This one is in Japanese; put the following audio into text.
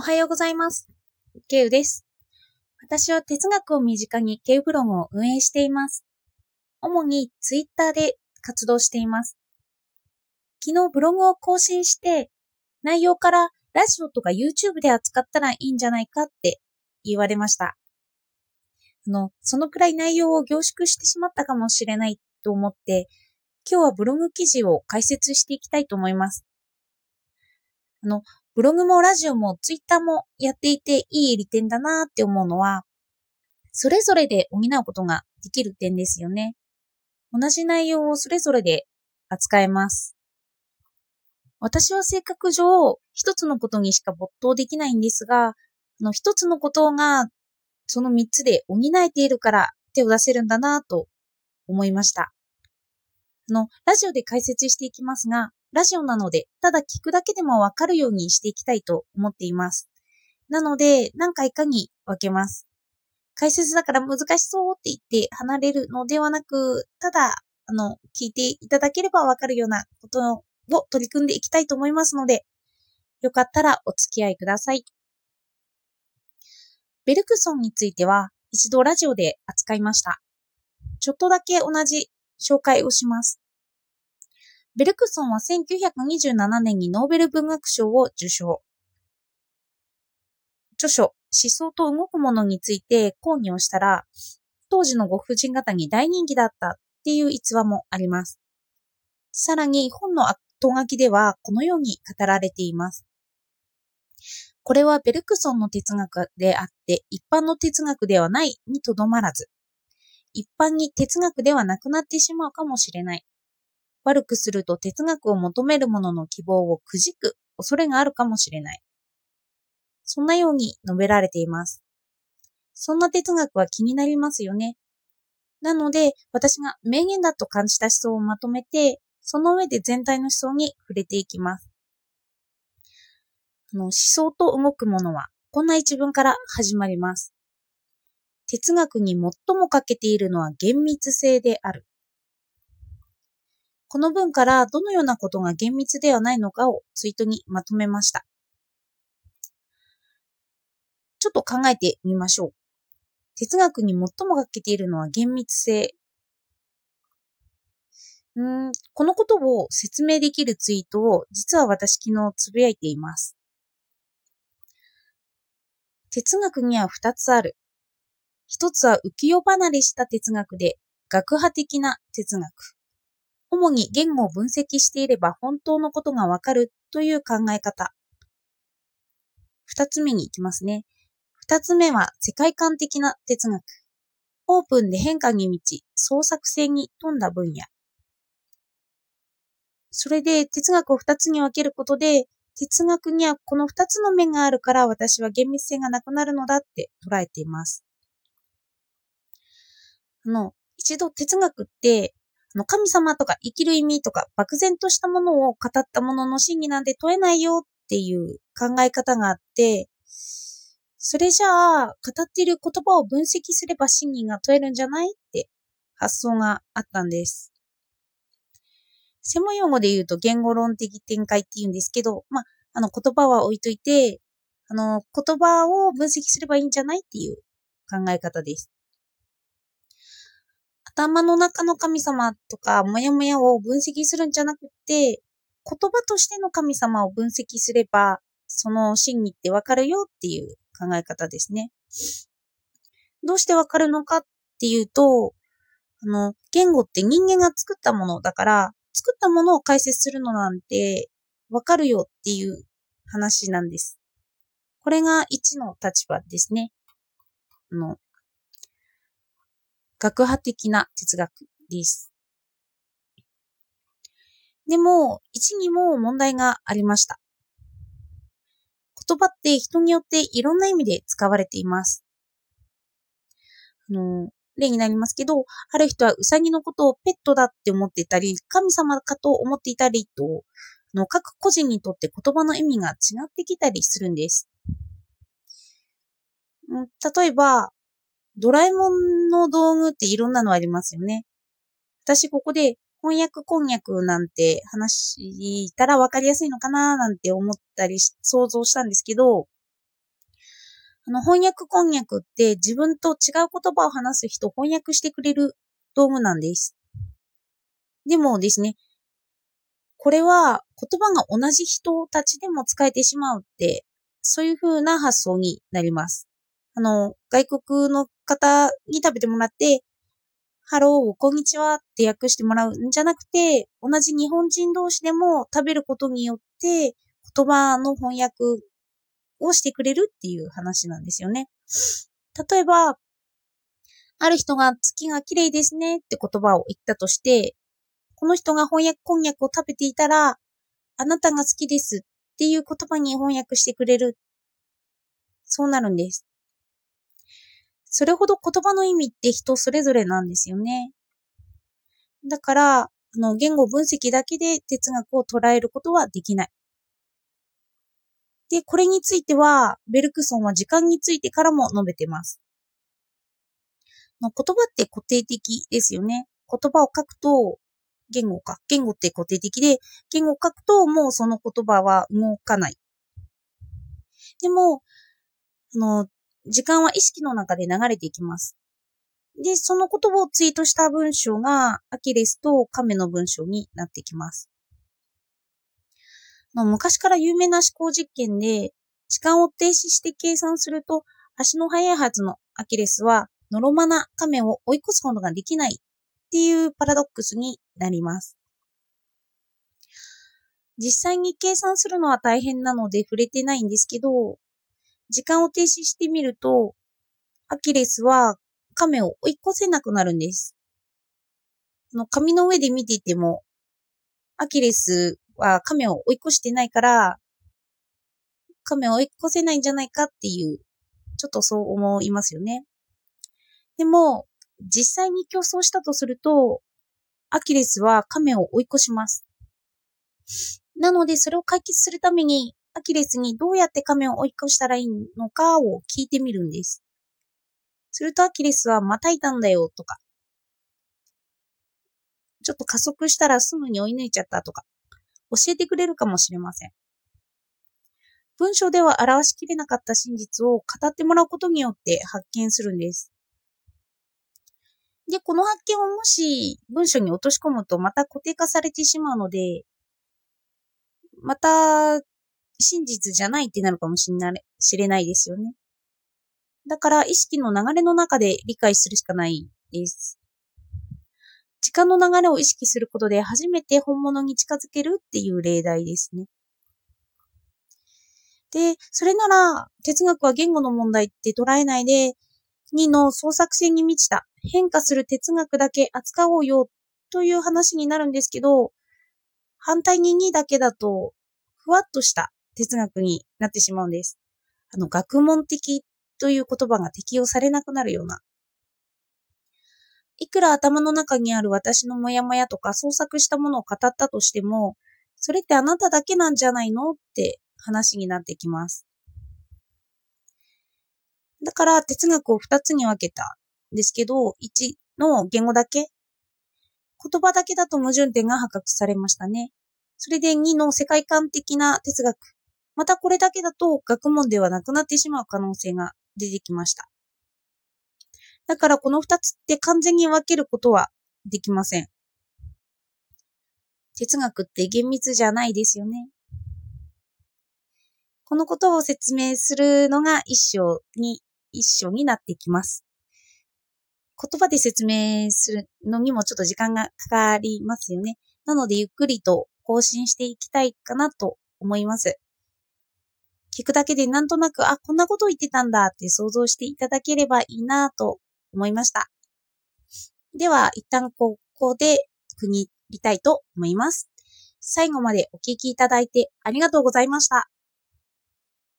おはようございます。ケウです。私は哲学を身近にケウブログを運営しています。主にツイッターで活動しています。昨日ブログを更新して、内容からラジオとか YouTube で扱ったらいいんじゃないかって言われました。あの、そのくらい内容を凝縮してしまったかもしれないと思って、今日はブログ記事を解説していきたいと思います。あの、ブログもラジオもツイッターもやっていていい利点だなって思うのは、それぞれで補うことができる点ですよね。同じ内容をそれぞれで扱えます。私は性格上、一つのことにしか没頭できないんですが、の一つのことがその三つで補えているから手を出せるんだなと思いました。あの、ラジオで解説していきますが、ラジオなので、ただ聞くだけでもわかるようにしていきたいと思っています。なので、何回かに分けます。解説だから難しそうって言って離れるのではなく、ただ、あの、聞いていただければわかるようなことを取り組んでいきたいと思いますので、よかったらお付き合いください。ベルクソンについては一度ラジオで扱いました。ちょっとだけ同じ紹介をします。ベルクソンは1927年にノーベル文学賞を受賞。著書、思想と動くものについて講義をしたら、当時のご婦人方に大人気だったっていう逸話もあります。さらに本の後書きではこのように語られています。これはベルクソンの哲学であって一般の哲学ではないにとどまらず、一般に哲学ではなくなってしまうかもしれない。悪くすると哲学を求める者の希望をくじく恐れがあるかもしれない。そんなように述べられています。そんな哲学は気になりますよね。なので、私が名言だと感じた思想をまとめて、その上で全体の思想に触れていきます。あの思想と動くものは、こんな一文から始まります。哲学に最も欠けているのは厳密性である。この文からどのようなことが厳密ではないのかをツイートにまとめました。ちょっと考えてみましょう。哲学に最も欠けているのは厳密性。うんこのことを説明できるツイートを実は私昨日つぶやいています。哲学には二つある。一つは浮世離れした哲学で学派的な哲学。主に言語を分析していれば本当のことがわかるという考え方。二つ目に行きますね。二つ目は世界観的な哲学。オープンで変化に満ち、創作性に富んだ分野。それで哲学を二つに分けることで、哲学にはこの二つの面があるから私は厳密性がなくなるのだって捉えています。あの、一度哲学って、の神様とか生きる意味とか漠然としたものを語ったものの真偽なんて問えないよっていう考え方があって、それじゃあ、語っている言葉を分析すれば真偽が問えるんじゃないって発想があったんです。専門用語で言うと言語論的展開って言うんですけど、まあ、あの言葉は置いといて、あの言葉を分析すればいいんじゃないっていう考え方です。頭の中の神様とか、もやもやを分析するんじゃなくて、言葉としての神様を分析すれば、その真偽ってわかるよっていう考え方ですね。どうしてわかるのかっていうと、あの、言語って人間が作ったものだから、作ったものを解説するのなんてわかるよっていう話なんです。これが一の立場ですね。あの、学派的な哲学です。でも、一にも問題がありました。言葉って人によっていろんな意味で使われています。あの、例になりますけど、ある人はウサギのことをペットだって思っていたり、神様かと思っていたりと、の各個人にとって言葉の意味が違ってきたりするんです。例えば、ドラえもんの道具っていろんなのありますよね。私ここで翻訳こんにゃくなんて話したら分かりやすいのかななんて思ったり想像したんですけど、あの、翻訳こんにゃくって自分と違う言葉を話す人を翻訳してくれる道具なんです。でもですね、これは言葉が同じ人たちでも使えてしまうって、そういう風な発想になります。あの、外国の方に食べてもらって、ハローを、こんにちはって訳してもらうんじゃなくて、同じ日本人同士でも食べることによって言葉の翻訳をしてくれるっていう話なんですよね。例えば、ある人が月が綺麗ですねって言葉を言ったとして、この人が翻訳こんにゃくを食べていたら、あなたが好きですっていう言葉に翻訳してくれる。そうなるんです。それほど言葉の意味って人それぞれなんですよね。だから、あの、言語分析だけで哲学を捉えることはできない。で、これについては、ベルクソンは時間についてからも述べてます。の言葉って固定的ですよね。言葉を書くと、言語か。言語って固定的で、言語を書くともうその言葉は動かない。でも、あの、時間は意識の中で流れていきます。で、その言葉をツイートした文章が、アキレスと亀の文章になってきます。昔から有名な思考実験で、時間を停止して計算すると、足の速いはずのアキレスは、ノロマな亀を追い越すことができないっていうパラドックスになります。実際に計算するのは大変なので触れてないんですけど、時間を停止してみると、アキレスは亀を追い越せなくなるんです。の紙の上で見ていても、アキレスは亀を追い越してないから、亀を追い越せないんじゃないかっていう、ちょっとそう思いますよね。でも、実際に競争したとすると、アキレスは亀を追い越します。なので、それを解決するために、アキレスにどうやって亀を追い越したらいいのかを聞いてみるんです。するとアキレスはまたいたんだよとか、ちょっと加速したらすぐに追い抜いちゃったとか、教えてくれるかもしれません。文章では表しきれなかった真実を語ってもらうことによって発見するんです。で、この発見をもし文章に落とし込むとまた固定化されてしまうので、また真実じゃないってなるかもしれないですよね。だから意識の流れの中で理解するしかないです。時間の流れを意識することで初めて本物に近づけるっていう例題ですね。で、それなら哲学は言語の問題って捉えないで、2の創作性に満ちた変化する哲学だけ扱おうよという話になるんですけど、反対に2だけだとふわっとした哲学になってしまうんです。あの、学問的という言葉が適用されなくなるような。いくら頭の中にある私のモヤモヤとか創作したものを語ったとしても、それってあなただけなんじゃないのって話になってきます。だから哲学を2つに分けたんですけど、1の言語だけ言葉だけだと矛盾点が破格されましたね。それで2の世界観的な哲学。またこれだけだと学問ではなくなってしまう可能性が出てきました。だからこの二つって完全に分けることはできません。哲学って厳密じゃないですよね。このことを説明するのが一章に、一章になってきます。言葉で説明するのにもちょっと時間がかかりますよね。なのでゆっくりと更新していきたいかなと思います。聞くだけでなんとなく、あ、こんなこと言ってたんだって想像していただければいいなと思いました。では、一旦ここで区切りたいと思います。最後までお聞きいただいてありがとうございました。